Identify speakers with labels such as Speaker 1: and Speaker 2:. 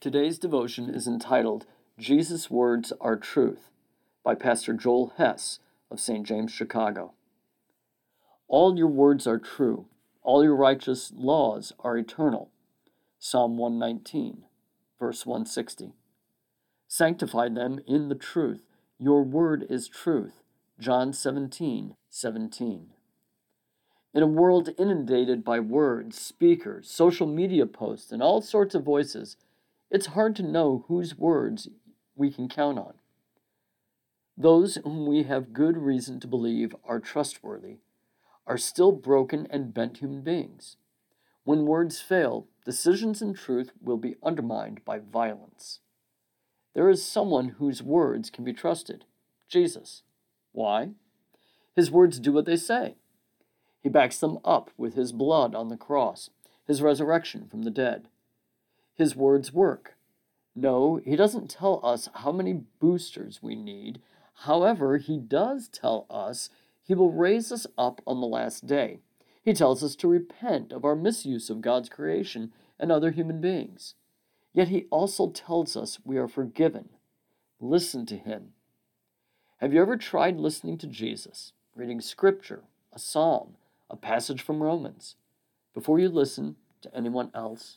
Speaker 1: Today's devotion is entitled Jesus' Words Are Truth by Pastor Joel Hess of St. James, Chicago. All your words are true, all your righteous laws are eternal. Psalm 119, verse 160. Sanctify them in the truth. Your word is truth. John 17, 17. In a world inundated by words, speakers, social media posts, and all sorts of voices, it's hard to know whose words we can count on. Those whom we have good reason to believe are trustworthy are still broken and bent human beings. When words fail, decisions and truth will be undermined by violence. There is someone whose words can be trusted Jesus. Why? His words do what they say. He backs them up with his blood on the cross, his resurrection from the dead his words work. No, he doesn't tell us how many boosters we need. However, he does tell us he will raise us up on the last day. He tells us to repent of our misuse of God's creation and other human beings. Yet he also tells us we are forgiven. Listen to him. Have you ever tried listening to Jesus, reading scripture, a psalm, a passage from Romans, before you listen to anyone else?